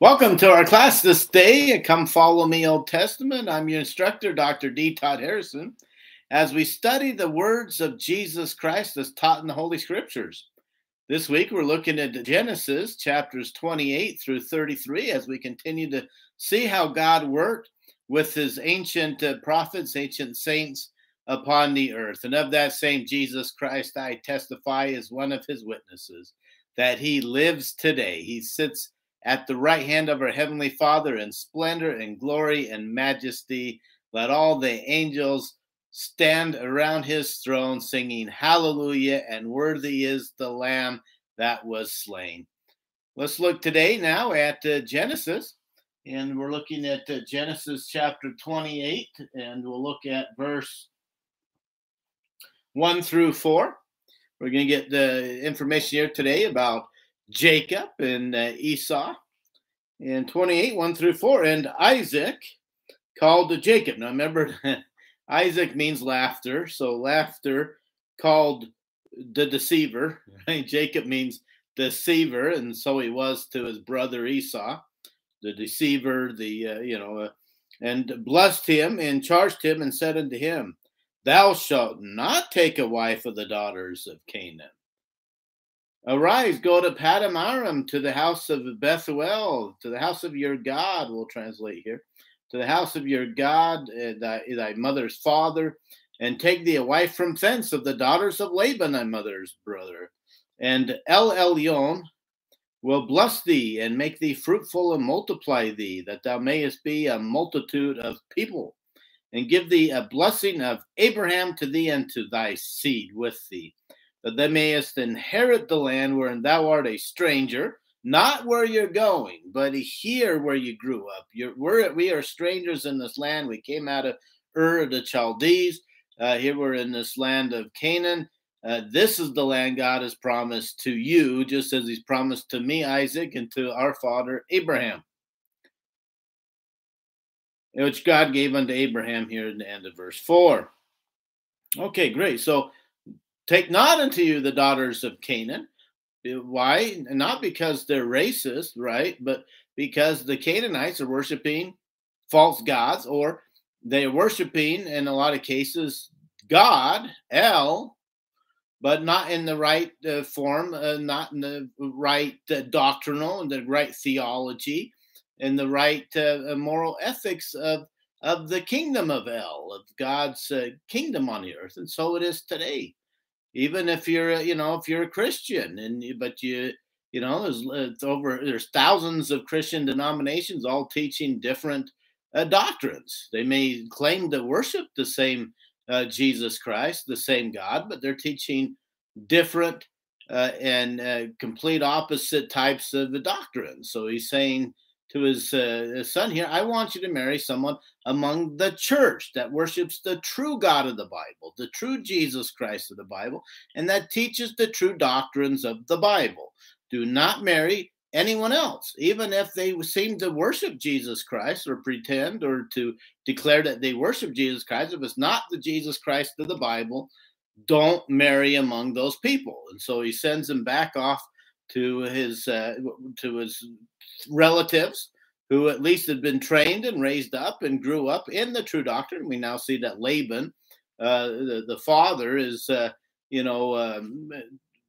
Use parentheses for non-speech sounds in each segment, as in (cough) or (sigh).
Welcome to our class this day. Come follow me, Old Testament. I'm your instructor, Dr. D. Todd Harrison, as we study the words of Jesus Christ as taught in the Holy Scriptures. This week, we're looking at Genesis chapters 28 through 33 as we continue to see how God worked with his ancient uh, prophets, ancient saints upon the earth. And of that same Jesus Christ, I testify as one of his witnesses that he lives today. He sits at the right hand of our heavenly Father in splendor and glory and majesty. Let all the angels stand around his throne singing hallelujah and worthy is the lamb that was slain. Let's look today now at uh, Genesis and we're looking at uh, Genesis chapter 28 and we'll look at verse 1 through 4. We're going to get the information here today about Jacob and uh, Esau. In 28, 1 through 4. And Isaac called to Jacob. Now remember, (laughs) Isaac means laughter. So laughter called the deceiver. Right? (laughs) Jacob means deceiver. And so he was to his brother Esau, the deceiver, the, uh, you know, uh, and blessed him and charged him and said unto him, Thou shalt not take a wife of the daughters of Canaan Arise, go to Padan Aram, to the house of Bethuel, to the house of your God, we'll translate here, to the house of your God, uh, thy, thy mother's father, and take thee a wife from thence of the daughters of Laban, thy mother's brother. And El Elyon will bless thee and make thee fruitful and multiply thee, that thou mayest be a multitude of people, and give thee a blessing of Abraham to thee and to thy seed with thee that thou mayest inherit the land wherein thou art a stranger, not where you're going, but here where you grew up. You're, we're, we are strangers in this land. We came out of Ur of the Chaldees. Uh, here we're in this land of Canaan. Uh, this is the land God has promised to you, just as He's promised to me, Isaac, and to our father, Abraham, which God gave unto Abraham here in the end of verse 4. Okay, great. So Take not unto you the daughters of Canaan. Uh, why? Not because they're racist, right? But because the Canaanites are worshiping false gods, or they're worshiping, in a lot of cases, God, El, but not in the right uh, form, uh, not in the right uh, doctrinal and the right theology and the right uh, moral ethics of of the kingdom of El, of God's uh, kingdom on the earth. And so it is today even if you're a, you know if you're a christian and but you you know there's it's over there's thousands of christian denominations all teaching different uh, doctrines. They may claim to worship the same uh, jesus christ the same god but they're teaching different uh, and uh, complete opposite types of the doctrine so he's saying to his, uh, his son here, I want you to marry someone among the church that worships the true God of the Bible, the true Jesus Christ of the Bible, and that teaches the true doctrines of the Bible. Do not marry anyone else, even if they seem to worship Jesus Christ or pretend or to declare that they worship Jesus Christ. If it's not the Jesus Christ of the Bible, don't marry among those people. And so he sends him back off to his uh, to his relatives who at least had been trained and raised up and grew up in the true doctrine. We now see that Laban, uh, the, the father, is uh, you know um,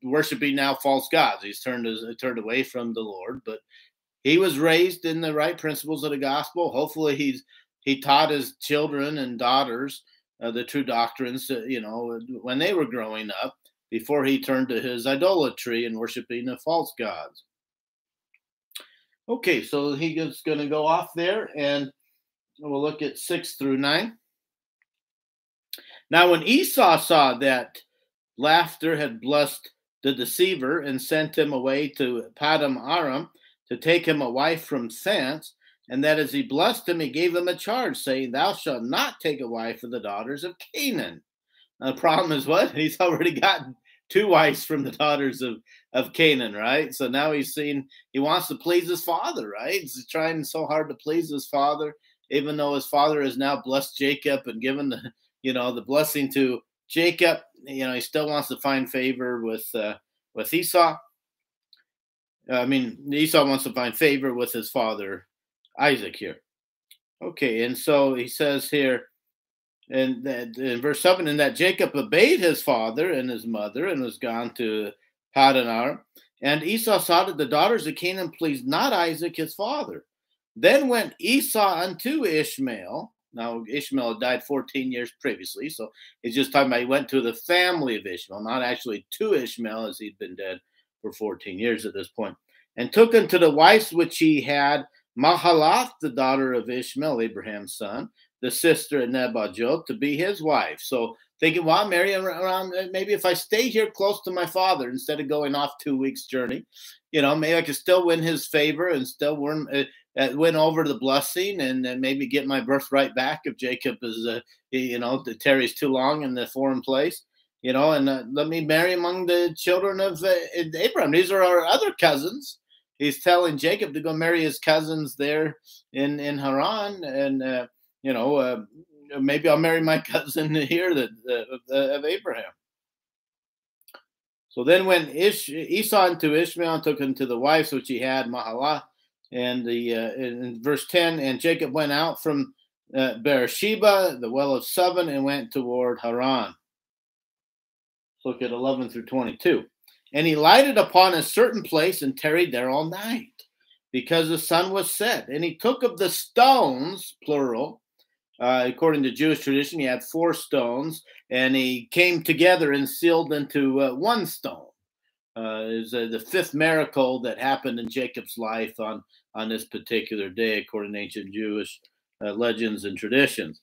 worshiping now false gods. He's turned turned away from the Lord, but he was raised in the right principles of the gospel. Hopefully, he's he taught his children and daughters uh, the true doctrines. Uh, you know, when they were growing up, before he turned to his idolatry and worshiping of false gods. Okay, so he's going to go off there and we'll look at six through nine. Now, when Esau saw that laughter had blessed the deceiver and sent him away to Padan Aram to take him a wife from thence, and that as he blessed him, he gave him a charge, saying, Thou shalt not take a wife of the daughters of Canaan. Now, the problem is what? (laughs) He's already gotten two wives from the daughters of, of Canaan, right? So now he's seen he wants to please his father, right? He's trying so hard to please his father, even though his father has now blessed Jacob and given the you know the blessing to Jacob. You know he still wants to find favor with uh, with Esau. I mean, Esau wants to find favor with his father Isaac here. Okay, and so he says here in, in verse 7 and that Jacob obeyed his father and his mother and was gone to Padanaram. And Esau saw that the daughters of Canaan pleased not Isaac his father. Then went Esau unto Ishmael. Now, Ishmael died 14 years previously, so he's just talking about he went to the family of Ishmael, not actually to Ishmael, as he'd been dead for 14 years at this point, and took unto the wives which he had Mahalath, the daughter of Ishmael, Abraham's son, the sister of Nebajoth, to be his wife. So thinking, well, I'll marry around, uh, maybe if I stay here close to my father instead of going off two weeks journey, you know, maybe I could still win his favor and still win, uh, uh, win over the blessing and, and maybe get my birthright back if Jacob is, uh, you know, tarries too long in the foreign place. You know, and uh, let me marry among the children of uh, Abraham. These are our other cousins he's telling Jacob to go marry his cousins there in in Haran, and uh, you know uh, maybe I'll marry my (laughs) cousin here that of Abraham. So then, when Ish, Esau unto Ishmael took him to the wives which he had, Mahalah, and the uh, in verse ten, and Jacob went out from uh, Beersheba, the well of Seven, and went toward Haran. Look at eleven through twenty-two. And he lighted upon a certain place and tarried there all night because the sun was set. And he took of the stones, plural, uh, according to Jewish tradition, he had four stones, and he came together and sealed into uh, one stone. Uh, is uh, the fifth miracle that happened in Jacob's life on on this particular day, according to ancient Jewish uh, legends and traditions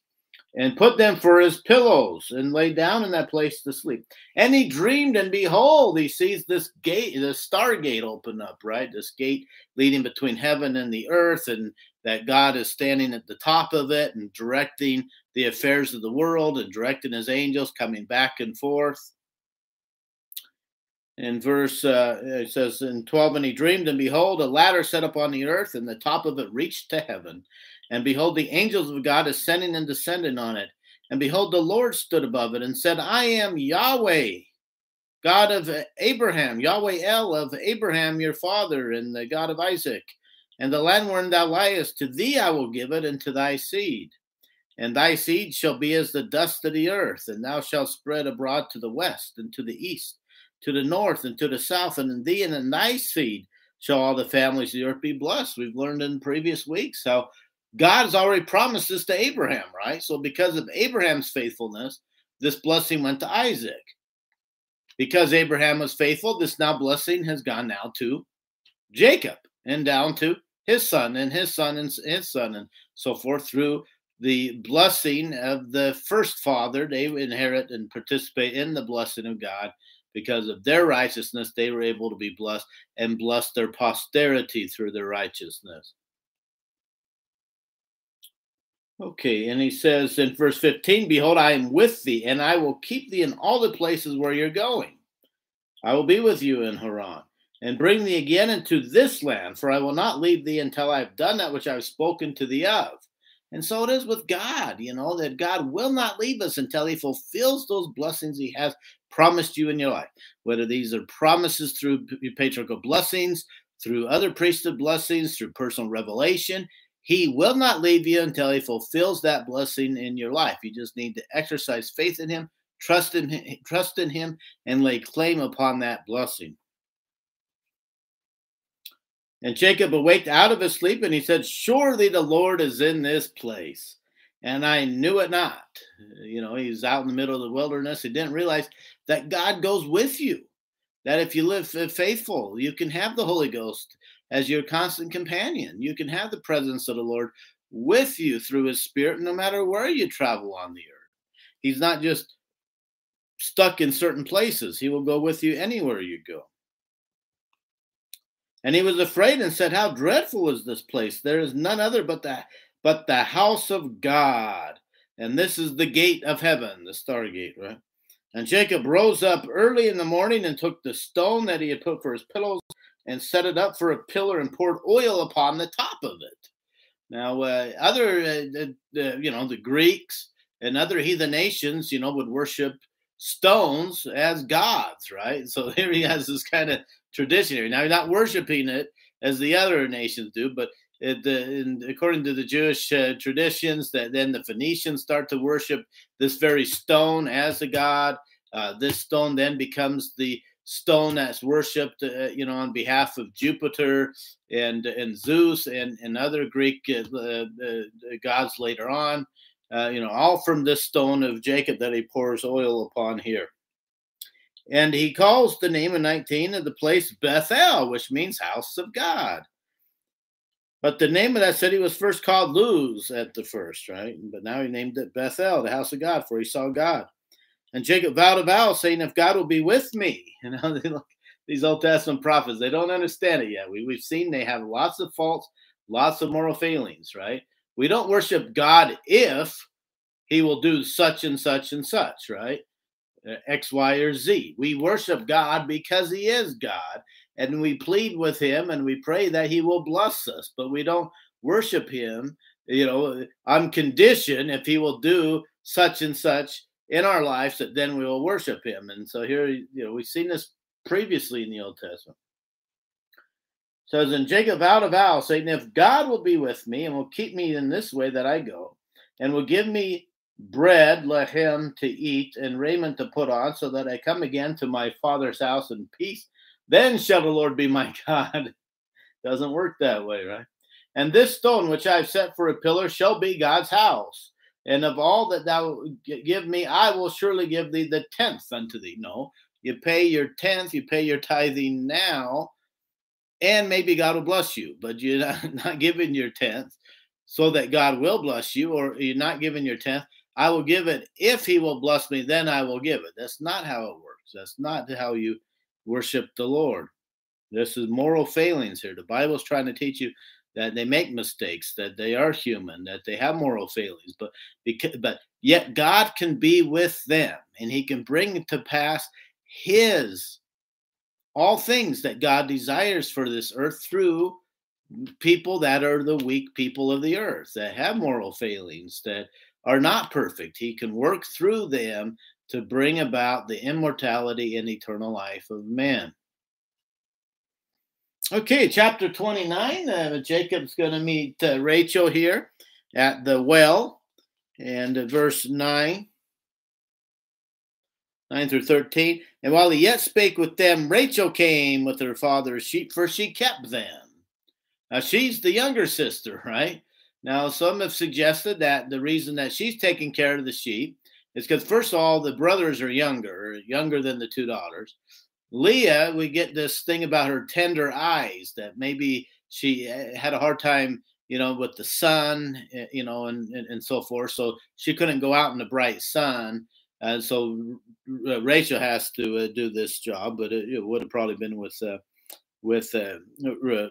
and put them for his pillows and lay down in that place to sleep. And he dreamed, and behold, he sees this gate, the stargate open up, right? This gate leading between heaven and the earth, and that God is standing at the top of it and directing the affairs of the world and directing his angels coming back and forth. In verse, uh, it says in 12, and he dreamed, and behold, a ladder set up on the earth, and the top of it reached to heaven. And behold, the angels of God ascending and descending on it. And behold, the Lord stood above it and said, I am Yahweh, God of Abraham, Yahweh El of Abraham your father, and the God of Isaac. And the land wherein thou liest, to thee I will give it, and to thy seed. And thy seed shall be as the dust of the earth, and thou shalt spread abroad to the west, and to the east, to the north, and to the south, and in thee and in thy seed shall all the families of the earth be blessed. We've learned in previous weeks how God has already promised this to Abraham, right? So, because of Abraham's faithfulness, this blessing went to Isaac. Because Abraham was faithful, this now blessing has gone now to Jacob and down to his son and his son and his son and so forth through the blessing of the first father. They inherit and participate in the blessing of God because of their righteousness. They were able to be blessed and bless their posterity through their righteousness. Okay, and he says in verse 15, Behold, I am with thee, and I will keep thee in all the places where you're going. I will be with you in Haran, and bring thee again into this land, for I will not leave thee until I have done that which I have spoken to thee of. And so it is with God, you know, that God will not leave us until he fulfills those blessings he has promised you in your life. Whether these are promises through patriarchal blessings, through other priesthood blessings, through personal revelation, he will not leave you until he fulfills that blessing in your life. You just need to exercise faith in him, trust in him, trust in him, and lay claim upon that blessing. And Jacob awaked out of his sleep, and he said, Surely the Lord is in this place. And I knew it not. You know, he's out in the middle of the wilderness. He didn't realize that God goes with you. That if you live faithful, you can have the Holy Ghost as your constant companion. You can have the presence of the Lord with you through his spirit no matter where you travel on the earth. He's not just stuck in certain places, he will go with you anywhere you go. And he was afraid and said, How dreadful is this place? There is none other but the but the house of God. And this is the gate of heaven, the stargate, right? And Jacob rose up early in the morning and took the stone that he had put for his pillows and set it up for a pillar and poured oil upon the top of it. Now, uh, other, uh, uh, you know, the Greeks and other heathen nations, you know, would worship stones as gods, right? So (laughs) here he has this kind of tradition. here. Now, you're not worshiping it as the other nations do, but it, in, according to the Jewish uh, traditions, that then the Phoenicians start to worship this very stone as a god. Uh, this stone then becomes the stone that's worshipped, uh, you know, on behalf of Jupiter and and Zeus and and other Greek uh, gods later on. Uh, you know, all from this stone of Jacob that he pours oil upon here. And he calls the name of 19 of the place Bethel, which means house of God. But the name of that city was first called Luz at the first, right? But now he named it Bethel, the house of God, for he saw God. And Jacob vowed a vow, saying, If God will be with me. (laughs) You know, these Old Testament prophets, they don't understand it yet. We, we've seen they have lots of faults, lots of moral failings, right? We don't worship God if he will do such and such and such, right? Uh, X, Y, or Z. We worship God because he is God and we plead with him and we pray that he will bless us but we don't worship him you know on condition if he will do such and such in our lives that then we will worship him and so here you know we've seen this previously in the old testament so says and jacob vowed a vow saying if god will be with me and will keep me in this way that i go and will give me bread let him to eat and raiment to put on so that i come again to my father's house in peace then shall the Lord be my (laughs) God. Doesn't work that way, right? And this stone which I have set for a pillar shall be God's house. And of all that thou give me, I will surely give thee the tenth unto thee. No, you pay your tenth, you pay your tithing now, and maybe God will bless you, but you're (laughs) not, not giving your tenth so that God will bless you, or you're not giving your tenth. I will give it if he will bless me, then I will give it. That's not how it works. That's not how you worship the Lord. This is moral failings here. The Bible is trying to teach you that they make mistakes, that they are human, that they have moral failings, but because, but yet God can be with them and he can bring to pass his all things that God desires for this earth through people that are the weak people of the earth that have moral failings that are not perfect. He can work through them to bring about the immortality and eternal life of man. Okay, chapter 29. Uh, Jacob's going to meet uh, Rachel here at the well, and uh, verse 9. 9 through 13. And while he yet spake with them, Rachel came with her father's sheep, for she kept them. Now, she's the younger sister, right? Now, some have suggested that the reason that she's taking care of the sheep is because first of all, the brothers are younger, younger than the two daughters. Leah, we get this thing about her tender eyes that maybe she eh, had a hard time, you know, with the sun, eh, you know, and, and, and so forth. So she couldn't go out in the bright sun. And so Rachel has to uh, do this job, but it, it, would have probably been with uh, with uh,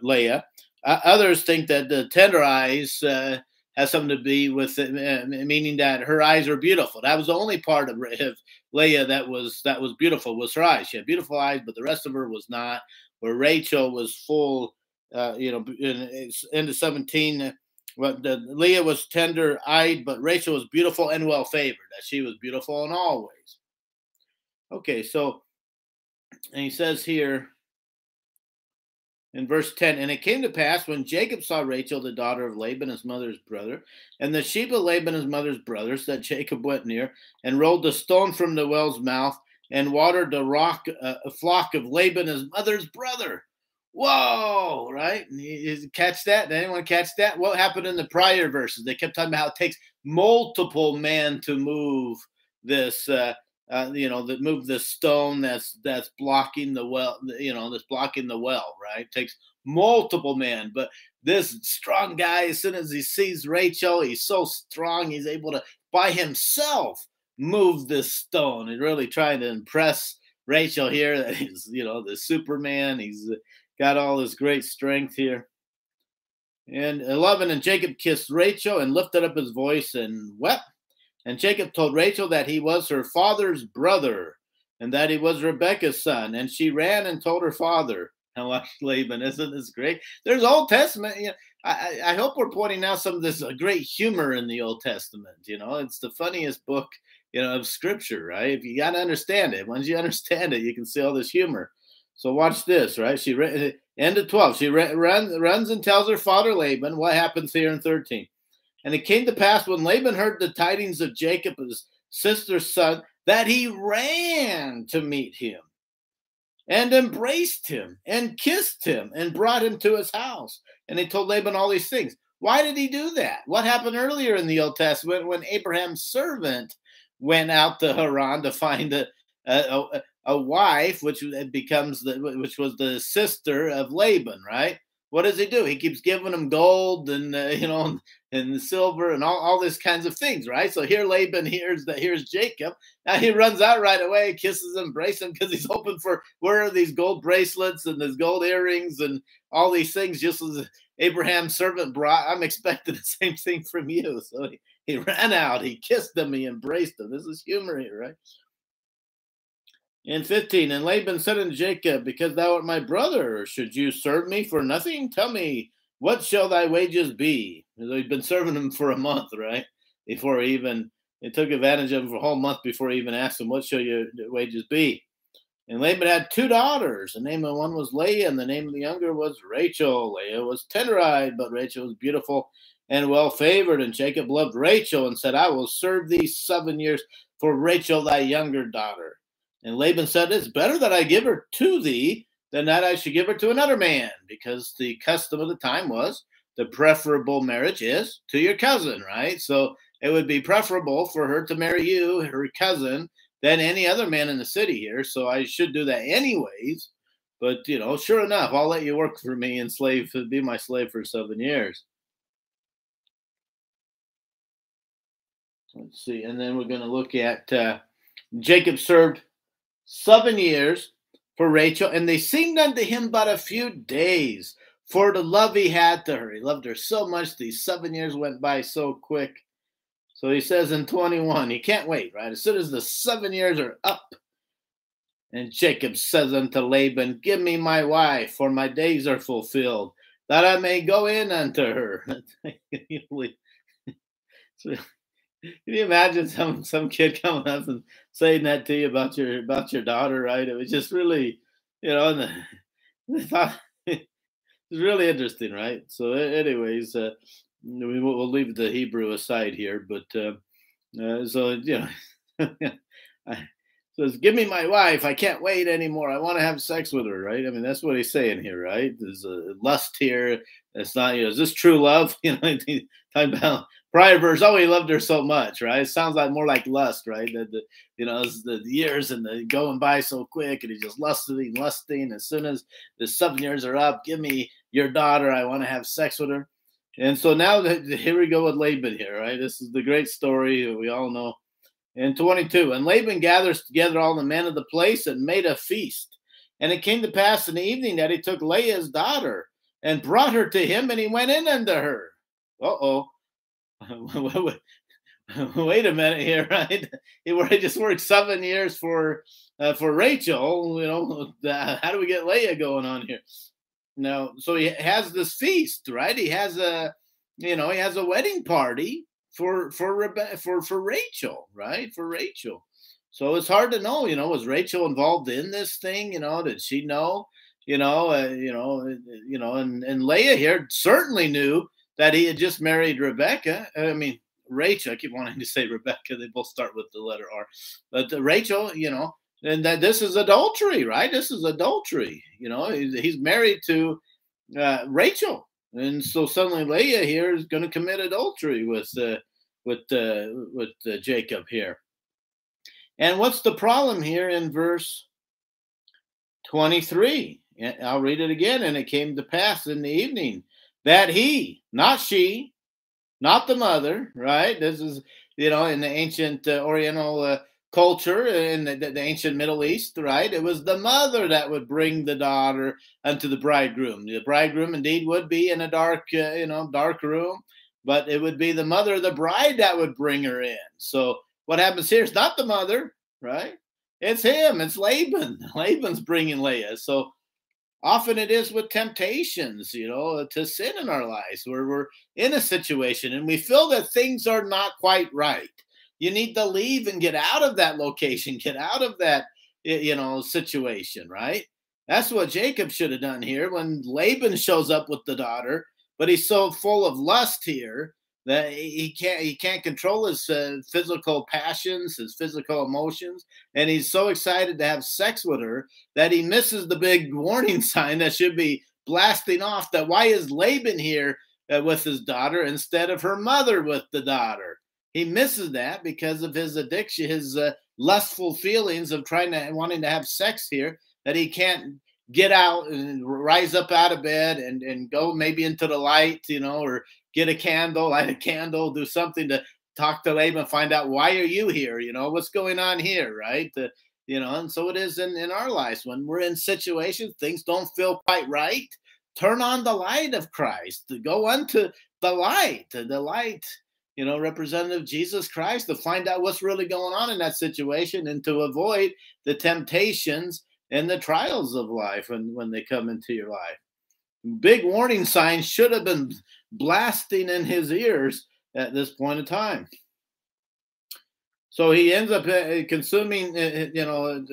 Leah. others think that the tender eyes uh, has something to be with it, meaning that her eyes are beautiful. That was the only part of, Leah that was that was beautiful was her eyes. She had beautiful eyes, but the rest of her was not. Where Rachel was full, uh, you know, in, into seventeen. But the, Leah was tender eyed, but Rachel was beautiful and well favored. That she was beautiful in all ways. Okay, so and he says here in verse 10 and it came to pass when jacob saw rachel the daughter of laban his mother's brother and the sheep of laban his mother's brothers (laughs) that jacob went near and rolled the stone from the well's mouth and watered the rock uh, a flock of laban his mother's brother. Whoa right? Catch that? Did anyone catch that? What happened in the prior verses? They kept talking about how it takes multiple men to move this uh, uh, you know, that move the stone that's that's blocking the well, you know, that's blocking the well, right? It takes multiple men, but this strong guy, as soon as he sees Rachel, he's so strong, he's able to by himself move this stone and really trying to impress Rachel here that he's, you know, the Superman. He's got all this great strength here. And 11, and Jacob kissed Rachel and lifted up his voice and wept. And Jacob told Rachel that he was her father's brother and that he was Rebekah's son. And she ran and told her father. (laughs) And watch Laban, isn't this great? There's Old Testament. You know, I, I hope we're pointing out some of this uh, great humor in the Old Testament. You know, it's the funniest book, you know, of Scripture, right? If you got to understand it, once you understand it, you can see all this humor. So watch this, right? She end of 12. She runs and tells her father Laban what happens here in 13. And it came to pass when Laban heard the tidings of Jacob, his sister's son, that he ran to meet him and embraced him and kissed him and brought him to his house. And he told Laban all these things. Why did he do that? What happened earlier in the Old Testament when Abraham's servant went out to Haran to find a, a, a wife, which becomes the which was the sister of Laban, right? What does he do? He keeps giving him gold and uh, (laughs) you know and the silver and all, all these kinds of things, right? So here Laban hears that here's Jacob. Now he runs out right away, kisses him, embraces him because he's (laughs) hoping for where are these gold bracelets and these gold earrings and all these things. Just as Abraham's servant brought, I'm expecting the (laughs) same thing from you. So he, he ran out, he kissed him, he embraced him. This is humor here, right? In 15, and Laban said unto Jacob, Because thou art my brother, should you serve me for nothing? Tell me, what shall thy wages be? He'd been serving him for a month, right? Before he even, he took advantage of him for a whole month before he even asked him, What shall your wages be? And Laban had two daughters. The name of one was Leah, and the name of the younger was Rachel. Leah was tender eyed, but Rachel was beautiful and well favored. And Jacob loved Rachel and said, I will serve thee seven years for Rachel, thy younger daughter. And Laban said, It's better that I give her to thee than that I should give her to another man, because the custom of the time was the preferable marriage is to your cousin, right? So it would be preferable for her to marry you, her cousin, than any other man in the city here. So I should do that anyways. But you know, sure enough, I'll let you work for me and slave be my slave for seven years. Let's see, and then we're going to look at uh, Jacob served seven years for Rachel, and they seemed unto him but a few days for the love he had to her. He loved her so much, these seven years went by so quick. So he says in 21, he can't wait, right? As soon as the seven years are up, and Jacob says unto Laban, Give me my wife, for my days are fulfilled, that I may go in unto her. (laughs) Can you imagine some some kid (laughs) coming up and saying that to you about your about your daughter, right? It was just really, you know, and (laughs) the, thought it's really interesting, right? So, anyways, uh, we will we'll leave the Hebrew aside here, but uh, uh, so you know, (laughs) I, "Give me my wife. I can't wait anymore. I want to have sex with her." Right? I mean, that's what he's saying here, right? There's a lust here. It's not. You know, is this true love? You know, talking about prior verse, oh, he loved her so much, right? It sounds like more like lust, right? The, the you know, the years and the going by so quick, and he's just lusting, lusting. As soon as the seven years are up, give me your daughter. I want to have sex with her. And so now here we go with Laban here, right? This is the great story we all know. In 22, and Laban gathers together all the men of the place and made a feast. And it came to pass in the evening that he took Leah's daughter and brought her to him, and he went in unto her. Uh oh. (laughs) wait a minute here, (laughs) right? Where I just worked seven years for uh, for Rachel, you know, (laughs) how do we get Leah going on here? No, so he has this feast, right? He has a, you know, he has a wedding party for for Rebe- for for Rachel, right? For Rachel. So it's hard to know, you know, was Rachel involved in this thing? You know, did she know? You know, uh, you know, you know, and and Leah here certainly knew that he had just married Rebecca. I mean, Rachel. I keep wanting to say Rebecca. They both start with the letter R. But uh, Rachel, you know, and that this is adultery, right? This is adultery. You know, he's married to uh, Rachel, and so suddenly Leah here is going to commit adultery with uh, with uh, with uh, Jacob here. And what's the problem here in verse twenty three? I'll read it again. And it came to pass in the evening that he, not she, not the mother, right? This is, you know, in the ancient uh, Oriental uh, culture in the, the, ancient Middle East, right? It was the mother that would bring the daughter unto the bridegroom. The bridegroom indeed would be in a dark, uh, you know, dark room, but it would be the mother of the bride that would bring her in. So what happens here is not the mother, right? It's him. It's Laban. (laughs) Laban's bringing Leah. So often it is with temptations, you know, to sin in our lives where we're in a situation and we feel that things are not quite right. You need to leave and get out of that location, get out of that, you know, situation, right? That's what Jacob should have done here when Laban shows up with the daughter, but he's so full of lust here that he can't he can't control his uh, physical passions, his physical emotions, and he's so excited to have sex with her that he misses the big (laughs) warning sign that should be blasting off that why is Laban here uh, with his daughter instead of her mother with the daughter? He misses that because of his addiction, his uh, lustful feelings of trying to wanting to have sex here that he can't get out and rise up out of bed and, and go maybe into the light, you know, or get a candle, (laughs) light a candle, do something to talk to Laban, find out why are you here? You know, what's going on here, right? The, you know, and so it is in, in our lives when we're in situations, things don't feel quite right. Turn on the light of Christ, go unto the light, the light, you know, representative Jesus Christ to find out what's really going on in that situation and to avoid the temptations and the trials of life when, when they come into your life. Big warning signs should have been blasting in his ears at this point in time. So he ends up uh, consuming, uh, uh, you know,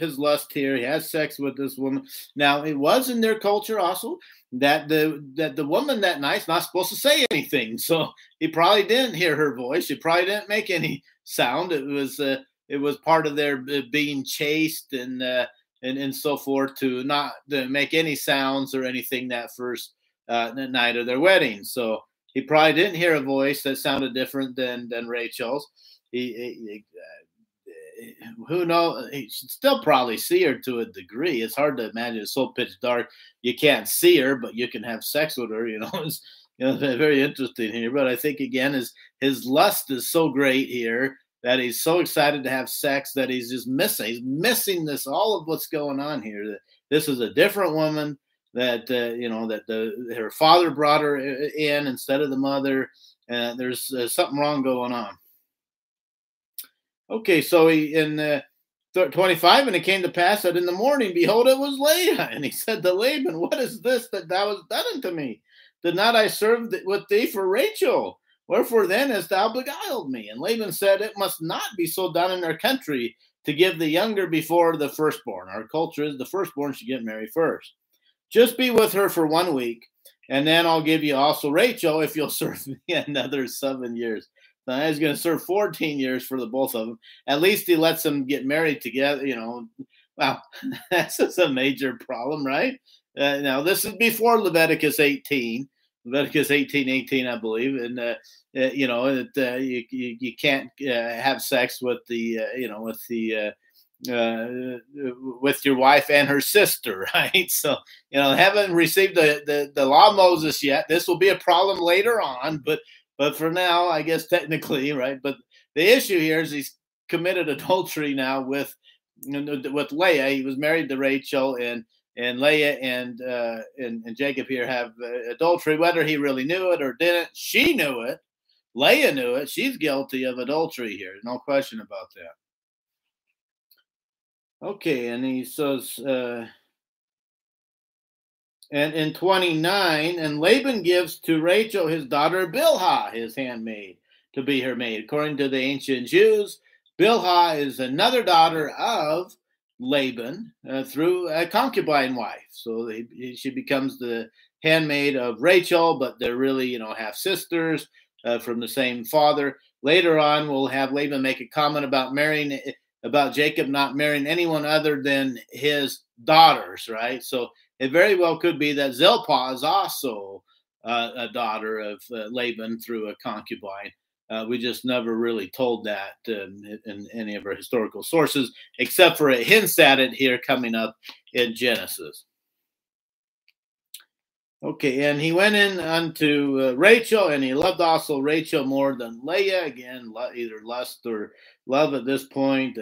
his lust here. He has sex with this woman. Now, it was in their culture also that the that the woman that night's not supposed to say anything. So he probably didn't hear her voice. He probably didn't make any sound. It was uh, it was part of their being chaste and uh, and and so forth to not to make any sounds or anything that first uh, night of their wedding. So he probably didn't hear a voice that sounded different than than Rachel's. He, he uh, who knows? He should still probably see her to a degree. It's hard to imagine it's so pitch dark you can't see her, but you can have sex with her. You know, (laughs) it's you know very interesting here. But I think again, his his lust is so great here that he's so excited to have sex that he's just missing. He's missing this all of what's going on here. This is a different woman that uh, you know that the her father brought her in instead of the mother. And there's uh, something wrong going on. Okay, so he in uh, 25, and it came to pass that in the morning, behold, it was Leah, (laughs) and he said to Laban, "What is this that thou hast done unto me? Did not I serve with thee for Rachel?" Wherefore then hast thou beguiled me? And Laban said, It must not be so done in our country to give the younger before the firstborn. Our culture is the firstborn should get married first. Just be with her for one week, and then I'll give you also Rachel if you'll (laughs) serve me another seven years. Now he's going to serve 14 years for the both of them. At least he lets them get married together, you know. Wow, (laughs) that's just a major problem, right? Uh, now, this is before Leviticus 18. Leviticus 18, 18, I believe. And uh, uh, you know that uh, you, you, you can't uh, have sex with the uh, you know with the uh, with your wife and her sister, (laughs) right? So you know haven't received the, the the law of Moses yet. This will be a problem later on, but but for now, I guess (laughs) technically, right? But the issue here is he's committed adultery now with with Leah. He was married to Rachel and and Leah and uh, and, and Jacob here have uh, adultery. Whether he really knew it or didn't, she knew it. Leah knew it. She's guilty of adultery here. No question about that. Okay, and he says, uh, and in 29, and Laban gives to Rachel his daughter Bilhah, his handmaid, to be her maid. According to the ancient Jews, Bilhah is another daughter of Laban uh, through a concubine wife. So they, she becomes the handmaid of Rachel, but they're really, you know, half sisters uh, from the same father. Later on, we'll have Laban make a comment about marrying, about Jacob not marrying anyone other than his daughters, right? So it very well could be that Zilpah is also uh, a daughter of uh, Laban through a concubine. Uh, we just never really told that um, in any of our historical sources, except for it hints at it here coming up in Genesis. Okay, and he went in unto uh, Rachel, and he loved also Rachel more than Leah. Again, either lust or love at this point.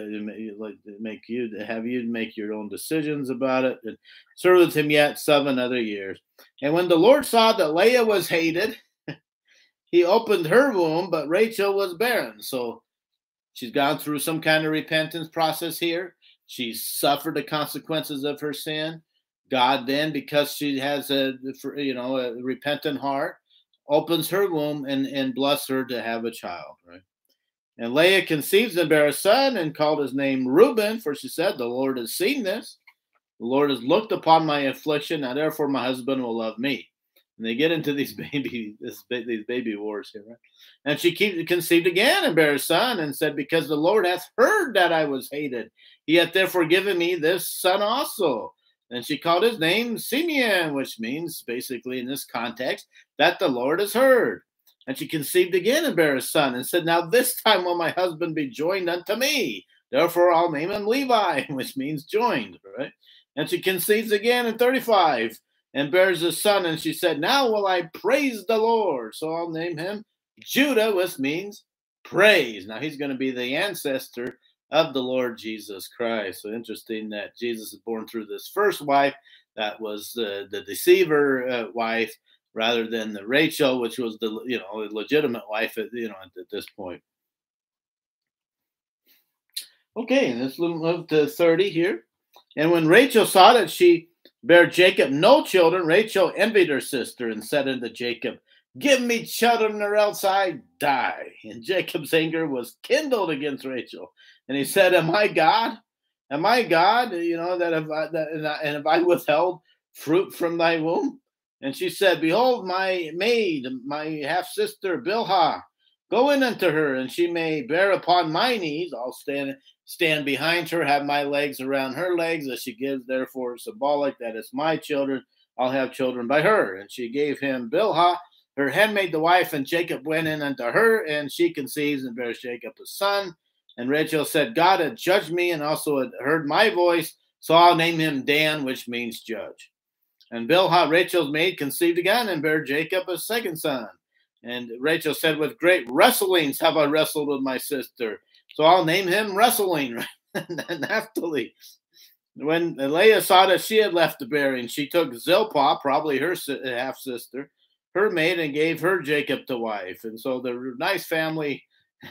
Make you have you make your own decisions about it. And served him yet seven other years. And when the Lord saw that Leah was hated, (laughs) he opened her womb, but Rachel was barren. So she's gone through some kind of repentance process here. She's suffered the consequences of her sin God then, because she has a you know a repentant heart, opens her womb and and bless her to have a child. Right. And Leah conceives and bare a son and called his name Reuben, for she said, "The Lord has seen this." The Lord has looked upon my affliction, and therefore my husband will love me. And they get into these (laughs) baby this, these baby wars here, right? And she keep, conceived again and bare a son, and said, Because the Lord hath heard that I was hated, he hath therefore given me this son also. And she called his name Simeon, which means basically in this context that the Lord has heard. And she conceived again and bare a son, and said, Now this time will my husband be joined unto me. Therefore I'll name him Levi, (laughs) which means joined, right? And she conceives again in 35 and bears a son, and she said, Now will I praise the Lord. So I'll name him Judah, which means praise. Now he's going to be the ancestor of the Lord Jesus Christ. So interesting that Jesus is born through this first wife that was the, the deceiver uh, wife rather than the Rachel, which was the you know legitimate wife at you know at, at this point. Okay, let's move to 30 here. And when Rachel saw that she bare Jacob no children, Rachel envied her sister and said unto Jacob, Give me children, or else I die. And Jacob's anger was kindled against Rachel. And he said, Am I God? Am I God? You know, that have I, that, and have I withheld fruit from thy womb? And she said, Behold, my maid, my half sister Bilhah, go in unto her, and she may bear upon my knees. I'll stand stand behind her, have my legs around her legs, as she gives, therefore, symbolic that it's my children. I'll have children by her. And she gave him Bilhah, her handmaid, the wife, and Jacob went in unto her, and she conceives and bears Jacob a son. And Rachel said, God had judged me and also had heard my voice, so I'll name him Dan, which means judge. And Bilhah, Rachel's maid, conceived again and bare Jacob a second son. And Rachel said, With great wrestlings have I wrestled with my sister. So I'll name him Wrestling, (laughs) Naphtali. When Leah saw that she had left the bearing, she took Zilpah, probably her half sister, her maid, and gave her Jacob to wife. And so the nice family,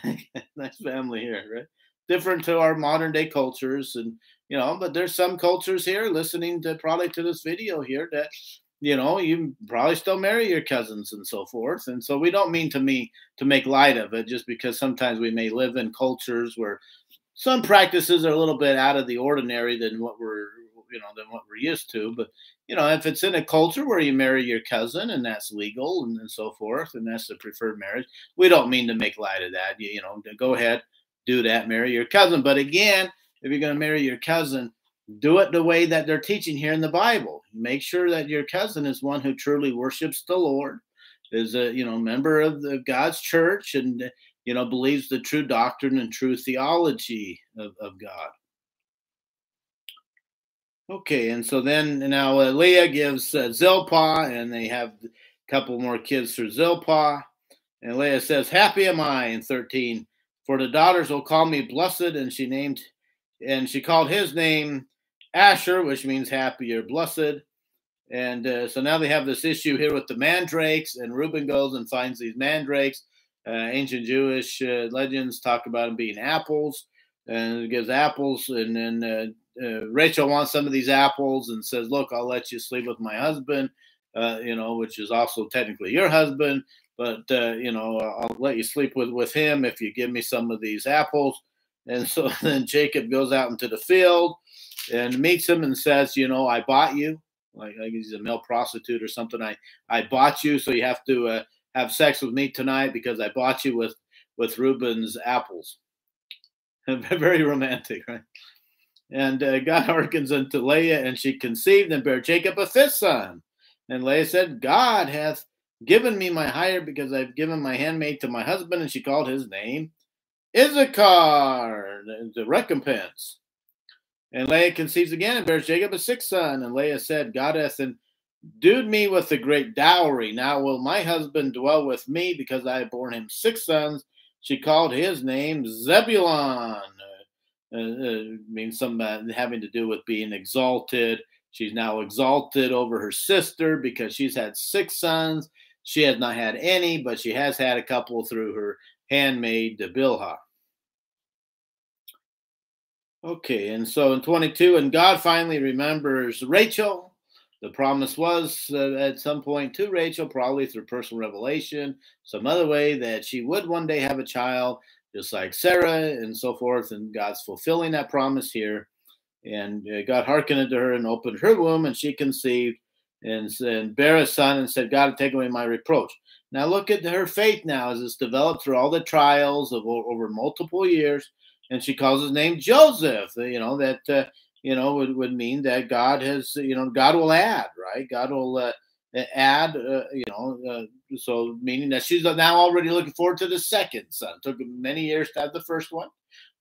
(laughs) nice family here, right? Different to our modern day cultures, and you know, but there's some cultures here listening to probably to this video here that you know you probably still marry your cousins and so forth and so we don't mean to me to make light of it just because sometimes we may live in cultures where some practices are a little bit out of the ordinary than what we're you know than what we're used to but you know if it's in a culture where you marry your cousin and that's legal and, and so forth and that's the preferred marriage we don't mean to make light of that you, you know go ahead do that marry your cousin but again if you're going to marry your cousin do it the way that they're teaching here in the Bible. Make sure that your cousin is one who truly worships the Lord, is a you know member of the God's church, and you know believes the true doctrine and true theology of, of God. Okay, and so then now uh, Leah gives uh, Zilpah, and they have a couple more kids through Zilpah. And Leah says, Happy am I in 13, for the daughters will call me blessed. And she named, and she called his name Asher, which means happy or blessed. And uh, so now they have this issue here with the mandrakes, and Reuben goes and finds these mandrakes. Uh, ancient Jewish uh, legends talk about them being apples, and it gives apples. And then uh, uh, Rachel wants some of these apples and says, "Look, I'll let you sleep with my husband, uh, you know, which is also technically your husband, but you know, I'll let you sleep with with him if you give me some of these apples." And so (laughs) then Jacob goes out into the field and meets him and says, you know, I bought you. Like, like he's a male prostitute or something. I I bought you, so you have to uh, have sex with me tonight because I bought you with with Reuben's apples. (laughs) Very romantic, right? And uh, God (laughs) hearkens unto Leah, and she conceived and bare Jacob a fifth son. And Leah said, God hath given me my hire because I've given my handmaid to my husband, and she called his name Issachar, the recompense. And Leah conceives again and bears Jacob a sixth son. And Leah said, God hath endued me with a great dowry. Now will my husband dwell with me because I have borne him six sons. She called his name Zebulon. Uh, uh, means some uh, having to do with being exalted. She's now exalted over her sister because she's had six sons. She has not had any, but she has had a couple through her handmaid Bilhah. Okay, and so in 22, and God finally remembers Rachel. The promise was uh, at some point to Rachel, probably through personal revelation, some other way, that she would one day have a child, just like Sarah and so forth. And God's fulfilling that promise here. And uh, God hearkened to her and opened her womb, and she conceived and, and bare a son and said, God, take away my reproach. Now look at her faith now as it's developed through all the trials of over multiple years. And she calls his name Joseph, you know, that, uh, you know, would, would mean that God has, you know, God will add, right? God will uh, add, uh, you know, uh, so meaning that she's now already looking forward to the second son. It took many years to have the first one.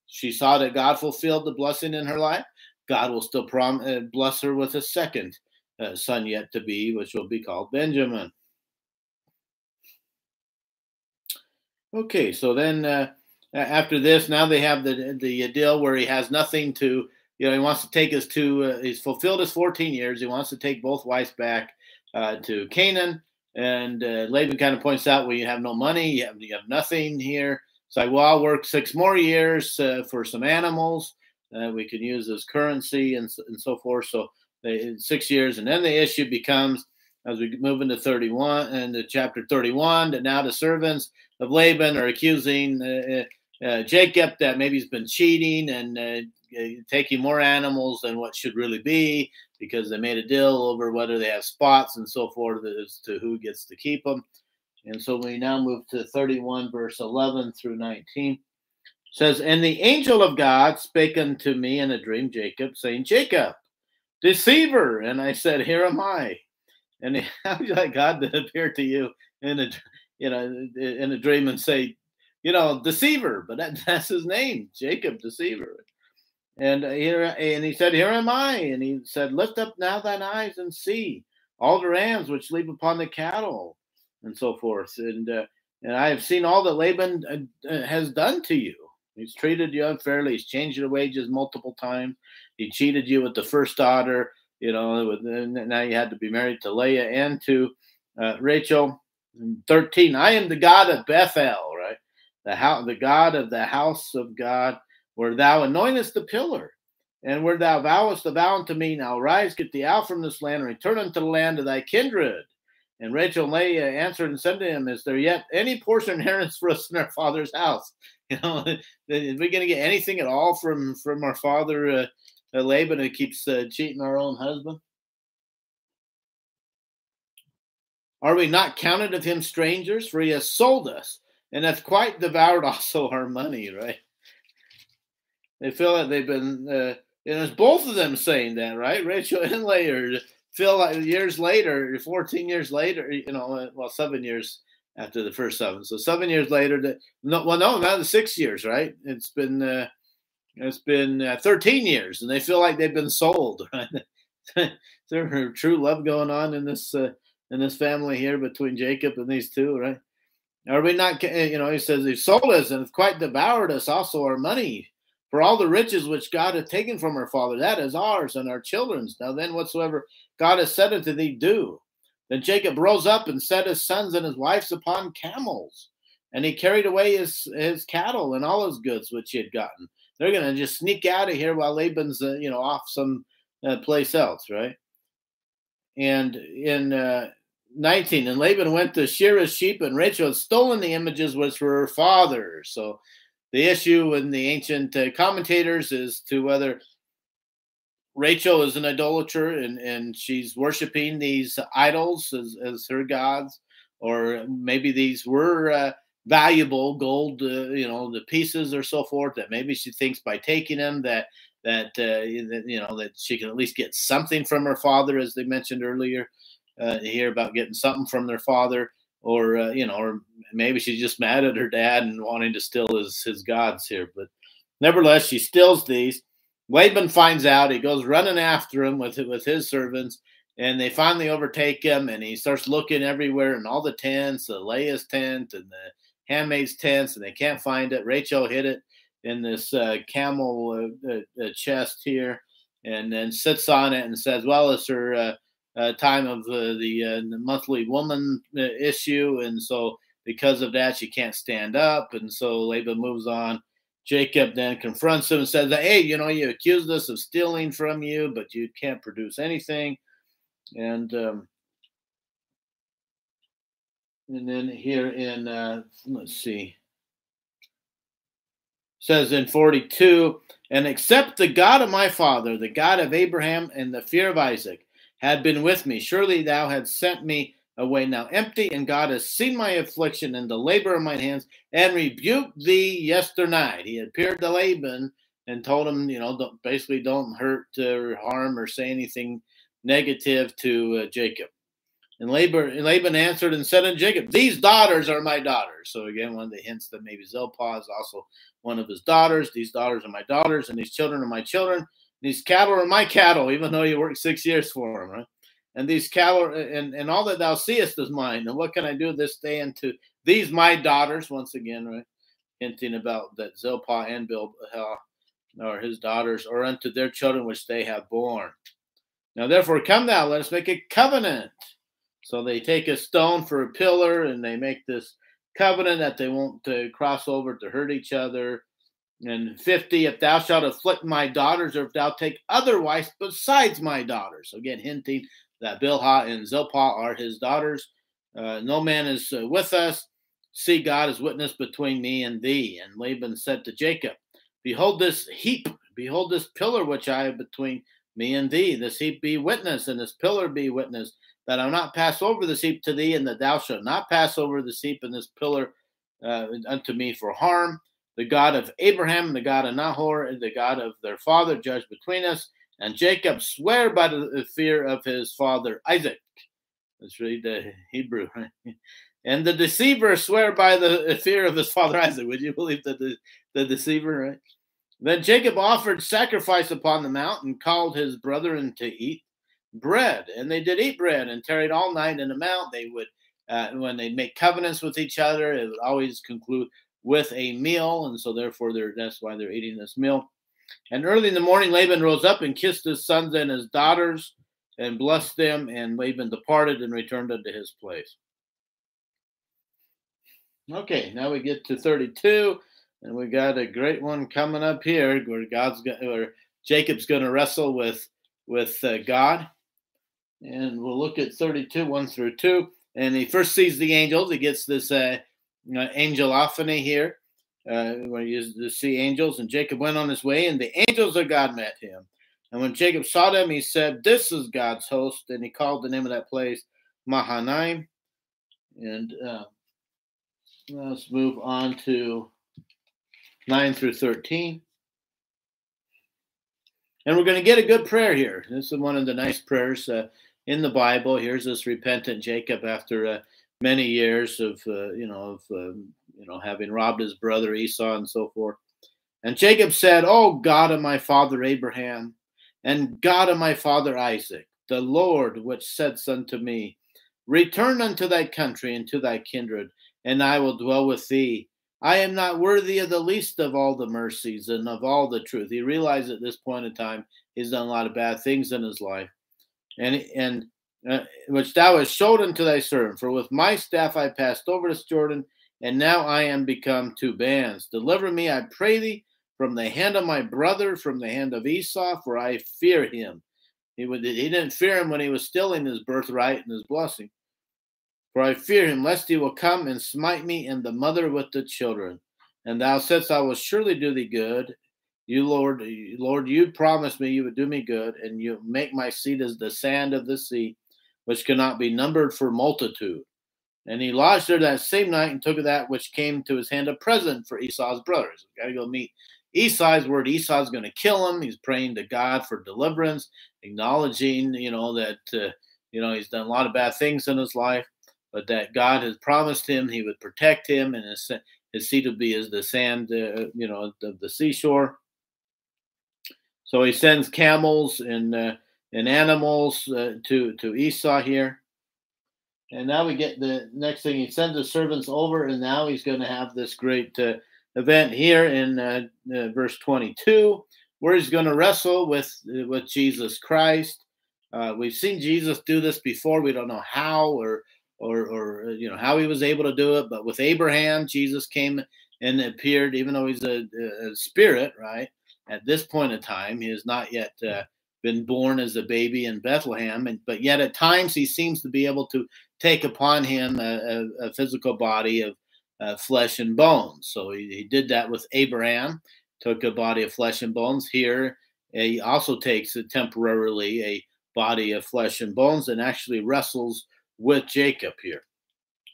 She saw that God fulfilled the blessing in her life. God will still prom- uh, bless her with a second uh, son yet to be, which will be called Benjamin. Okay, so then uh, after this, now they have the the deal where he has nothing to, you know, he wants to take his two. Uh, he's fulfilled his 14 years. He wants to take both wives back uh, to Canaan, and uh, Laban kind of points out, well, you have no money, you have you have nothing here. It's like, well, I'll work six more years uh, for some animals. Uh, we can use as currency and and so forth. So six years, and then the issue becomes as we move into 31 and chapter 31 that now the servants of Laban are accusing uh, uh, uh, Jacob that maybe he's been cheating and uh, taking more animals than what should really be because they made a deal over whether they have spots and so forth as to who gets to keep them. And so we now move to 31 verse 11 through 19. It says, And the angel of God spake unto me in a dream, Jacob, saying, Jacob, deceiver. And I said, Here am I. And (laughs) how would you like God to appear to you in a you know in a dream and say, you know, deceiver, but that, (laughs) that's his name, Jacob, deceiver. And here and he said, Here am I. And he said, Lift up now thine eyes and see all the rams which leap upon the cattle, and so forth. And uh, and I have seen all that Laban uh, uh has done to you. He's treated you unfairly. He's changed your wages multiple times. He cheated you with the first daughter. You know, with, now you had to be married to Leah and to uh, Rachel. 13. I am the God of Bethel, right? The house, the God of the house of God, where thou anointest the pillar, and where thou vowest the vow unto me. Now rise, get thee out from this land, and return unto the land of thy kindred. And Rachel and Leah answered and said to him, Is there yet any portion (laughs) inheritance for us in our father's house? (laughs) You know, (laughs) are we going to get anything at all from from our father uh, uh, Laban who keeps uh, cheating our own husband? Are we not counted of him strangers? For he has sold us and hath quite devoured also our money, right? They feel like they've been, uh, and it's both of them saying that, right? Rachel and Leah feel like years later, 14 years later, you know, uh, well, seven years after the first seven. So seven years later, that no, well, no, not the six years, right? It's been, uh, it's been uh, 13 years, and they feel like they've been sold. (laughs) Right? There's true love going on in this uh, in this family here between Jacob and these two, right? Are we not, you know, he says, He sold us and quite devoured us also our money for all the riches which God hath taken from our father. That is ours and our children's. Now then, whatsoever God has said unto thee, do. Then Jacob rose up and set his sons and his wives upon camels. And he carried away his, his cattle and all his goods which he had gotten. They're going to just sneak out of here while Laban's, uh, you know, off some uh, place else, right? And in uh, 19 and laban went to shear his sheep and rachel had stolen the images which were her father so the issue in the ancient uh, commentators is to whether rachel is an idolater and, and she's worshiping these idols as, as her gods or maybe these were uh, valuable gold uh, you know the pieces or so forth that maybe she thinks by taking them that that uh, you know that she can at least get something from her father as they mentioned earlier uh, hear about getting something from their father, or uh, you know, or maybe she's just mad at her dad and wanting to steal his his gods here. But nevertheless, she steals these. Laban finds out. He goes running after him with with his servants, and they finally overtake him. And he starts looking everywhere in all the tents, the Leah's tent and the handmaid's tents, and they can't find it. Rachel hid it in this uh, camel uh, uh, chest here, and then sits on it and says, "Well, it's her." Uh, time of uh, the, uh, the, monthly woman uh, issue, and so because of that, she can't stand up, and so Laban moves on. Jacob then confronts him and says, "Hey, you know, you accused us of stealing from you, but you can't produce anything." And um, and then here in uh, let's see, says in 42 And except the God of my father, the God of Abraham and the fear of Isaac, had been with me, surely thou had sent me away now empty, and God has seen my affliction and the labor of my hands, and rebuked thee yesternight. He appeared to Laban and told him, you know, don't, basically don't hurt or harm or say anything negative to uh, Jacob. And Laban, Laban answered and said unto Jacob, These daughters are my daughters. So again, one of the hints that maybe Zilpah is also one of his daughters. These daughters are my daughters, and these children are my children. These cattle are my cattle, even though you worked six years for them, right? and these cattle and, and all that thou seest is mine. And what can I do this day unto these my daughters? Once again, right? Hinting about that Zilpah and Bilhah or his daughters, or unto their children which they have born. Now therefore come thou, let us make a covenant. So they take a stone for a pillar and they make this covenant that they won't uh, cross over to hurt each other. And 50, if thou shalt afflict my daughters, or if thou take other wives besides my daughters. Again, hinting that Bilhah and Zilpah are his daughters. Uh, no man is uh, with us. See, God is witness between me and thee. And Laban said to Jacob, Behold this heap, behold this pillar which I have between me and thee. This heap be witness, and this pillar be witness, that I will not pass over this heap to thee, and that thou shalt not pass over this heap and this pillar uh, unto me for harm. The God of Abraham, the God of Nahor, the God of their father, judge between us. And Jacob swear by the fear of his father Isaac. Let's read the Hebrew. (laughs) and the deceiver swear by the fear of his father Isaac. Would you believe that the, the deceiver, right? Then Jacob offered sacrifice upon the mount and called his brethren to eat bread. And they did eat bread and tarried all night in the mount. They would, uh, when they make covenants with each other, it would always conclude with a meal. And so therefore, that's why they're eating this meal. And early in the morning, Laban rose up and kissed his sons and his daughters and blessed them. And Laban departed and returned unto his place. Okay, now we get to 32, and we got a great one coming up here where God's going, or Jacob's going to wrestle with with uh, God. And we'll look at 32, 1 through 2. And he first sees the angels. He gets this uh, angelophany here uh, used to see angels. And Jacob went on his way, and the angels of God met him. And when Jacob saw them, he said, This is God's host. And he called the name of that place Mahanaim. And uh, let's move on to 9 through 13. And we're going to get a good prayer here. This is one of the nice prayers uh, in the Bible. Here's this repentant Jacob after uh, many years of, uh, you know, of um, you know, having robbed his brother Esau and so forth. And Jacob said, Oh God of my father Abraham, and God of my father Isaac, the Lord which said unto me, Return unto thy country and to thy kindred, and I will dwell with thee. I am not worthy of the least of all the mercies and of all the truth. He realized at this point in time he's done a lot of bad things in his life, and and uh, which thou hast showed unto thy servant. For with my staff I passed over this Jordan, and now I am become two bands. Deliver me, I pray thee, from the hand of my brother, from the hand of Esau, for I fear him. He, would, he didn't fear him when he was stealing his birthright and his blessing. For I fear him, lest he will come and smite me and the mother with the children. And thou saidst, I will surely do thee good. You, Lord, Lord, you promised me you would do me good, and you make my seed as the sand of the sea, which cannot be numbered for multitude. And he lodged there that same night and took that which came to his hand a present for Esau's brothers. Got to go meet Esau's word. Esau's going to kill him. He's praying to God for deliverance, acknowledging, you know, that, uh, you know, he's done a lot of bad things in his life, but that God has promised him he would protect him and his, his seed would be as the sand, uh, you know, of the seashore. So he sends camels and, uh, and animals uh, to, to Esau here. And now we get the next thing. He sends his servants over, and now he's going to have this great uh, event here in uh, uh, verse 22, where he's going to wrestle with uh, with Jesus Christ. Uh, we've seen Jesus do this before. We don't know how or or or you know how he was able to do it, but with Abraham, Jesus came and appeared, even though he's a, a spirit, right? At this point in time, he is not yet been born as a baby in Bethlehem, and but yet at times he seems to be able to take upon him a, a, a physical body of uh, flesh and bones. So he, he, did that with Abraham, took a body of flesh and bones. Here, he also takes a temporarily a body of flesh and bones and actually wrestles with Jacob here.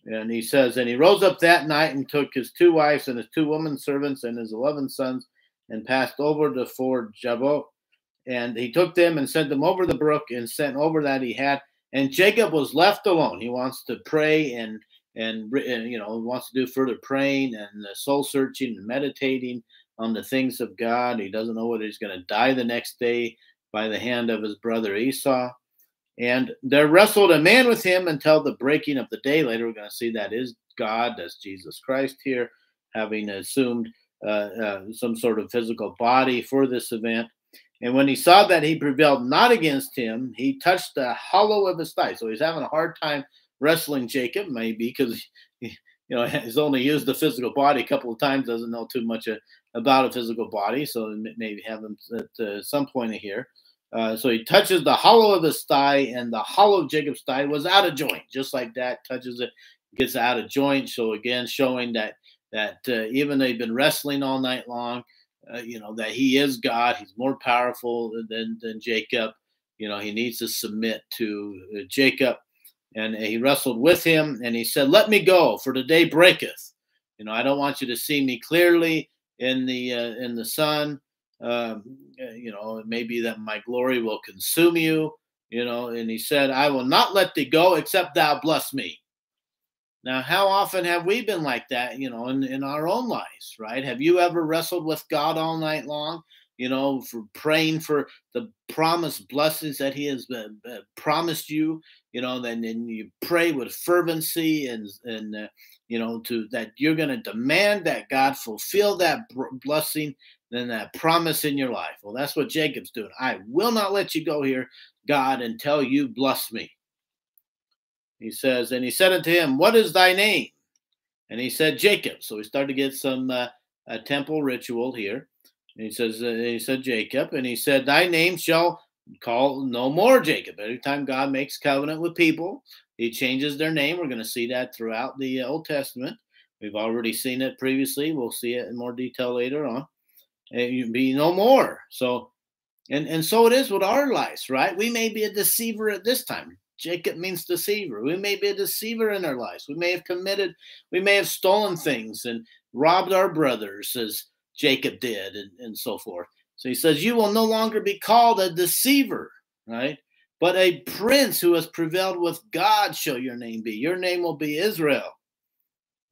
And he says, And he rose up that night and took his two wives and his two women servants and his eleven sons and passed over to ford Jabbok. And he took them and sent them over the brook and sent over that he had. And Jacob was left alone. He wants to pray and and, and you know wants to do further praying and soul searching and meditating on the things of God. He doesn't know whether he's going to die the next day by the hand of his brother Esau. And there wrestled a man with him until the breaking of the day. Later, we're going to see that is God, that's Jesus Christ here, having assumed uh, uh, some sort of physical body for this event. And when he saw that he prevailed not against him, he touched the hollow of his thigh. So he's having a hard time wrestling Jacob, maybe because (laughs) you know he's only used the physical body a couple of times, doesn't know too much uh, about a physical body. So maybe have him at uh, some point here. Uh, so he touches the hollow of his thigh, and the hollow of Jacob's thigh was out of joint, just like that. Touches it, gets out of joint. So again, showing that that uh, even they've been wrestling all night long, uh, you know that he is God. He's more powerful than than Jacob. You know he needs to submit to uh, Jacob, and he wrestled with him, and he said, "Let me go, for the day breaketh. You know I don't want you to see me clearly in the uh, in the sun." um, eh, you know, maybe that my glory will consume you, you know. And he said, I will not let thee go except thou bless me. Now, how often have we been like that, you know, in, in our own lives, right? Have you ever wrestled with God all night long, you know, for praying for the promised blessings that He has uh, promised you, you know, then, then you pray with fervency and, and, uh, you know, to that you're going to demand that God fulfill that blessing than that promise in your life. Well, that's what Jacob's doing. I will not let you go here, God, until you bless me. He says, and he said unto him, What is thy name? And he said, Jacob. So we start to get some uh, temple ritual here. And he says, uh, he said, Jacob. And he said, Thy name shall call no more Jacob. Every time God makes covenant with people, he changes their name. We're going to see that throughout the uh, Old Testament. We've already seen it previously. We'll see it in more detail later on and be no more. So, and and so it is with our lives, right? We may be a deceiver at this time. Jacob means deceiver. We may be a deceiver in our lives. We may have committed, we may have stolen things and robbed our brothers as Jacob did, and, and so forth. So he says, You will no longer be called a deceiver, right? But a prince who has prevailed with God shall your name be. Your name will be Israel.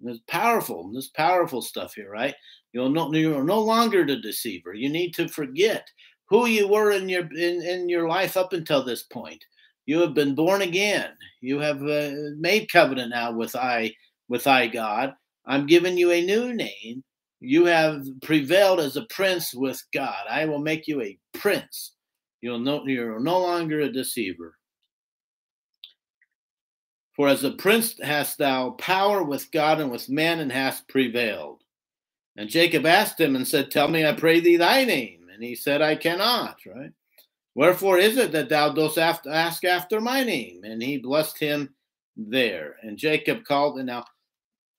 It's powerful. This powerful stuff here, right? You're no, you're no longer the deceiver. You need to forget who you were in your in, in your life up until this point. You have been born again. You have uh, made covenant now with I with I God. I'm giving you a new name. You have prevailed as a prince with God. I will make you a prince. You'll no, you're no longer a deceiver. For as a prince hast thou power with God and with men, and hast prevailed. And Jacob asked him and said, Tell me, I pray thee, thy name. And he said, I cannot, right? Wherefore is it that thou dost ask after my name? And he blessed him there. And Jacob called, and now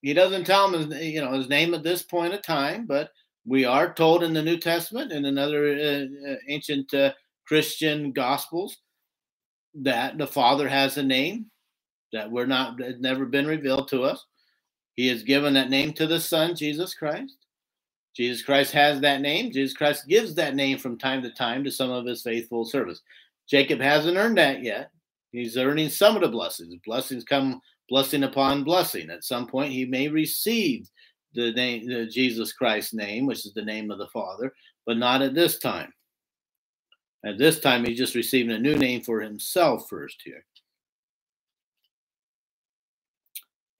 he doesn't tell him, his, you know, his name at this point of time, but we are told in the New Testament and in other uh, uh, ancient uh, Christian gospels that the Father has a name that we're not never been revealed to us. He has given that name to the Son, Jesus Christ. Jesus Christ has that name. Jesus Christ gives that name from time to time to some of his faithful servants. Jacob hasn't earned that yet. He's earning some of the blessings. Blessings come blessing upon blessing. At some point, he may receive the name, the Jesus Christ name, which is the name of the Father, but not at this time. At this time, he's just receiving a new name for himself first here.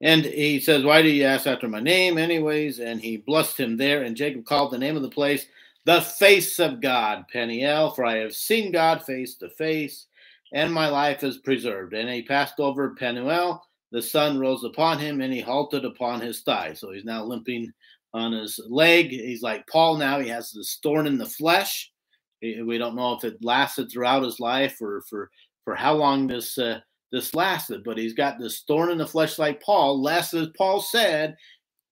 And he says, Why do you ask after my name, anyways? And he blessed him there. And Jacob called the name of the place the face of God, Peniel, for I have seen God face to face, and my life is preserved. And he passed over Penuel. The sun rose upon him, and he halted upon his thigh. So he's now limping on his leg. He's like Paul now. He has this thorn in the flesh. We don't know if it lasted throughout his life or for, for how long this. Uh, this lasted, but he's got this thorn in the flesh like Paul, lest as Paul said,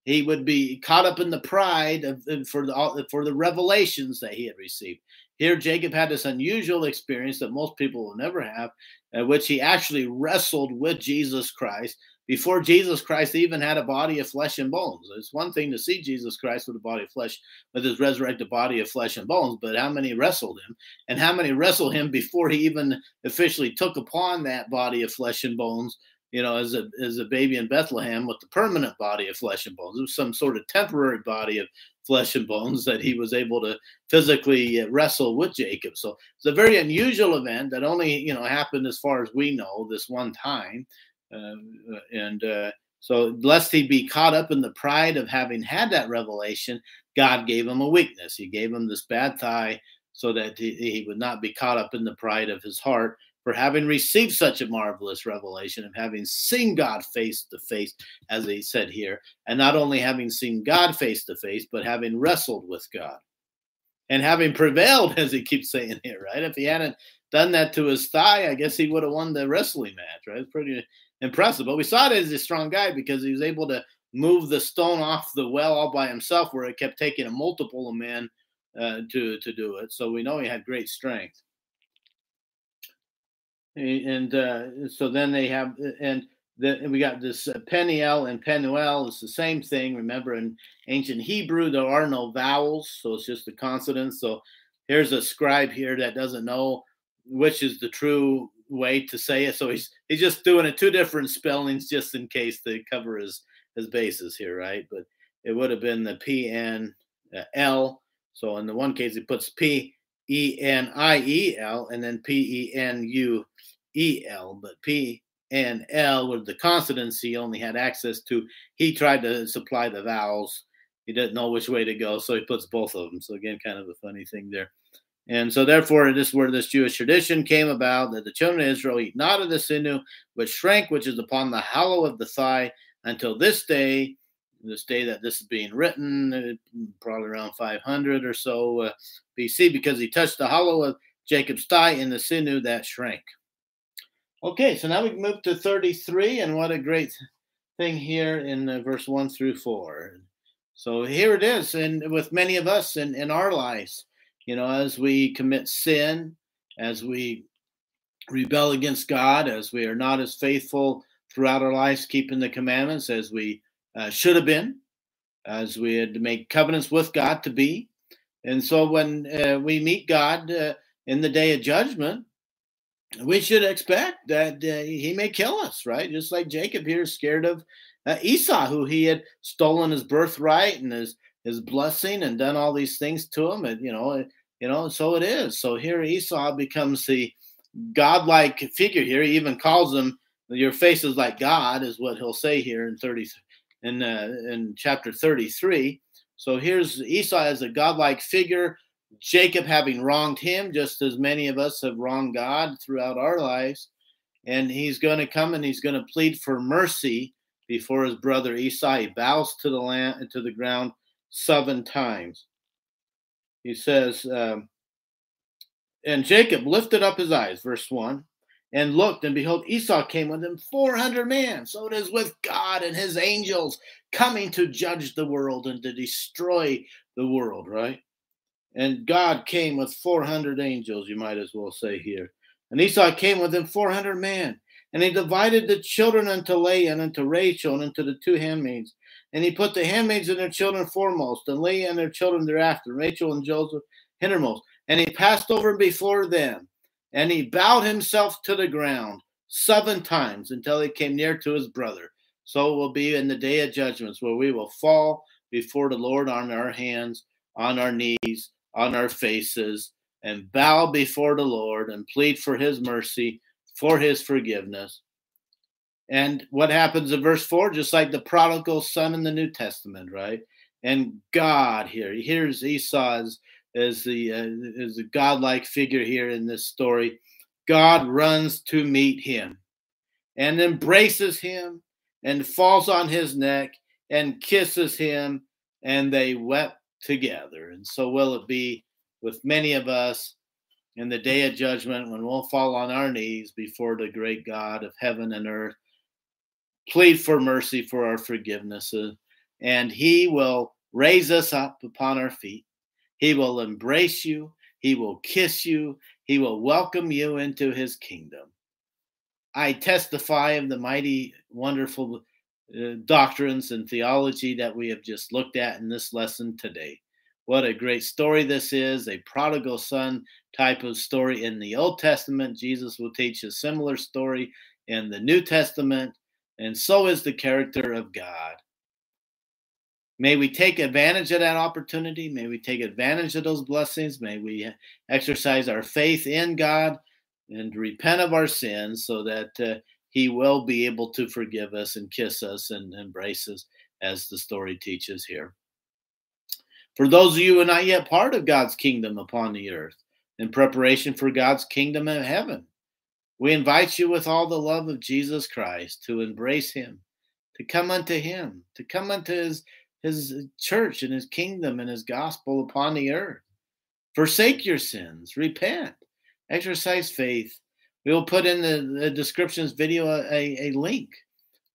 he would be caught up in the pride of for the for the revelations that he had received. Here, Jacob had this unusual experience that most people will never have, in which he actually wrestled with Jesus Christ before Jesus Christ even had a body of flesh and bones. It's one thing to see Jesus Christ with a body of flesh, with his resurrected body of flesh and bones, but how many wrestled him? And how many wrestled him before he even officially took upon that body of flesh and bones you know, as a as a baby in Bethlehem with the permanent body of flesh and bones. It was some sort of temporary body of flesh and bones that he was able to physically uh, wrestle with Jacob. So it's a very unusual event that only you know happened as far as we know this one time, and uh, so lest he be caught up in the pride of having had that revelation, God gave him a weakness. He gave him this bad thigh so that he, he would not be caught up in the pride of his heart for having received such a marvelous revelation of having seen God face to face, as he said here, and not only having seen God face to face, but having wrestled with God and having prevailed, (laughs) as he keeps saying here, right? If he hadn't done that to his thigh, I guess he would have won the wrestling match, right? Pretty impressive. But we saw it as a strong guy because he was able to move the stone off the well all by himself, where it kept taking a multiple of men uh, to to do it. So we know he had great strength and uh, so then they have and then we got this uh, Peniel and Penuel. It's the same thing. Remember, in ancient Hebrew, there are no vowels, so it's just the consonants. So here's a scribe here that doesn't know which is the true way to say it. So he's he's just doing it two different spellings just in case to cover his his bases here, right? But it would have been the P N uh, L. So in the one case, he puts P E N I E L and then P E N U E L, but P and L were the consonants he only had access to. He tried to supply the vowels. He didn't know which way to go, so he puts both of them. So again, kind of a funny thing there. And so therefore, this is where this Jewish tradition came about that the children of Israel eat not of the sinew, but shrank, which is upon the hollow of the thigh, until this day, this day that this is being written, uh, probably around 500 or so uh, BC, because he touched the hollow of Jacob's thigh in the sinew that shrank. Okay, so now we move to 33, and what a great thing here in uh, verse 1 through 4. So here it is, and with many of us in, in our lives, you know, as we commit sin, as we rebel against God, as we are not as faithful throughout our lives, keeping the commandments as we uh, should have been, as we had to make covenants with God to be. And so when uh, we meet God uh, in the day of judgment, we should expect that uh, he may kill us, right? Just like Jacob here is scared of uh, Esau, who he had stolen his birthright and his his blessing and done all these things to him, and you know, you know, so it is. So here Esau becomes the godlike figure here. He even calls him, "Your face is like God," is what he'll say here in thirty in uh, in chapter thirty three. So here's Esau as a godlike figure Jacob having wronged him, just as many of us have wronged God throughout our lives. And he's going to come and he's going to plead for mercy before his brother Esau. He bows to the land to the ground seven times. He says, um, and Jacob lifted up his eyes, verse one, and looked, and behold, Esau came with him 400 men. So it is with God and his angels coming to judge the world and to destroy the world, right? And God came with 400 angels, you might as well say here. And Esau came with him 400 men. And he divided the children unto Leah and unto Rachel and unto the two handmaids. And he put the handmaids and their children foremost, and Leah and their children thereafter, Rachel and Joseph hindermost. And he passed over before them, and he bowed himself to the ground seven times until he came near to his brother. So it will be in the day of judgments, where we will fall before the Lord on our hands, on our knees, on our faces and bow before the Lord and plead for his mercy, for his forgiveness. And what happens in verse 4? Just like the prodigal son in the New Testament, right? And God here, here's Esau as, as the uh, as a godlike figure here in this story. God runs to meet him and embraces him and falls on his neck and kisses him, and they wept together. And so will it be with many of us in the day of judgment when we'll fall on our knees before the great God of heaven and earth, plead for mercy for our forgivenesses, and He will raise us up upon our feet. He will embrace you. He will kiss you. He will welcome you into His kingdom. I testify of the mighty, wonderful uh, doctrines and theology that we have just looked at in this lesson today. What a great story this is a prodigal son type of story in the Old Testament. Jesus will teach a similar story in the New Testament, and so is the character of God. May we take advantage of that opportunity. May we take advantage of those blessings. May we exercise our faith in God and repent of our sins so that uh, He will be able to forgive us and kiss us and embrace us, as the story teaches here. For those of you who are not yet part of God's kingdom upon the earth, in preparation for God's kingdom in heaven, we invite you with all the love of Jesus Christ to embrace Him, to come unto Him, to come unto His his church and his kingdom and his gospel upon the earth. Forsake your sins, repent, exercise faith. We will put in the, the descriptions video a, a link.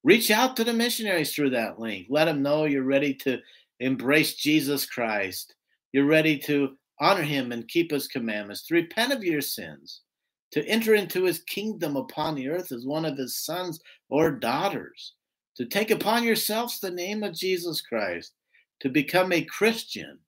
Reach out to the missionaries through that link. Let them know you're ready to embrace Jesus Christ. You're ready to honor him and keep his commandments, to repent of your sins, to enter into his kingdom upon the earth as one of his sons or daughters to take upon yourselves the name of Jesus Christ, to become a Christian.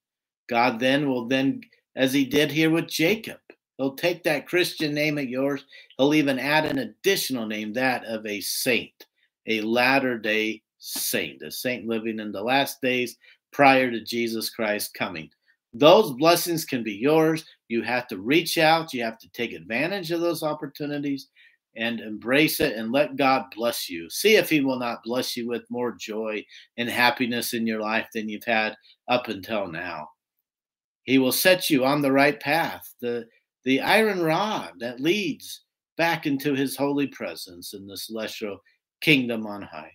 God then will then, as he did here with Jacob, he'll take that Christian name of yours, he'll even add an additional name, that of a saint, a latter day saint, a saint living in the last days prior to Jesus Christ coming. Those blessings can be yours. You have to reach out, you have to take advantage of those opportunities and embrace it and let God bless you. See if He will not bless you with more joy and happiness in your life than you've had up until now. He will set you on the right path, the, the iron rod that leads back into His holy presence in the celestial kingdom on high.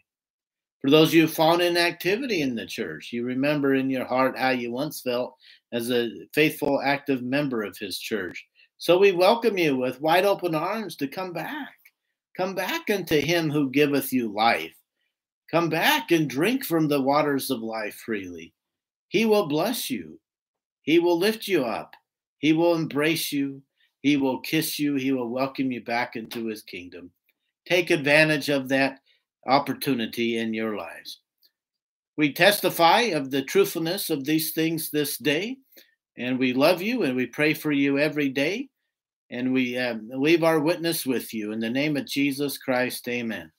For those of you found inactivity in the church, you remember in your heart how you once felt as a faithful, active member of His church so we welcome you with wide open arms to come back. Come back unto him who giveth you life. Come back and drink from the waters of life freely. He will bless you. He will lift you up. He will embrace you. He will kiss you. He will welcome you back into his kingdom. Take advantage of that opportunity in your lives. We testify of the truthfulness of these things this day. And we love you and we pray for you every day. And we uh, leave our witness with you. In the name of Jesus Christ, amen.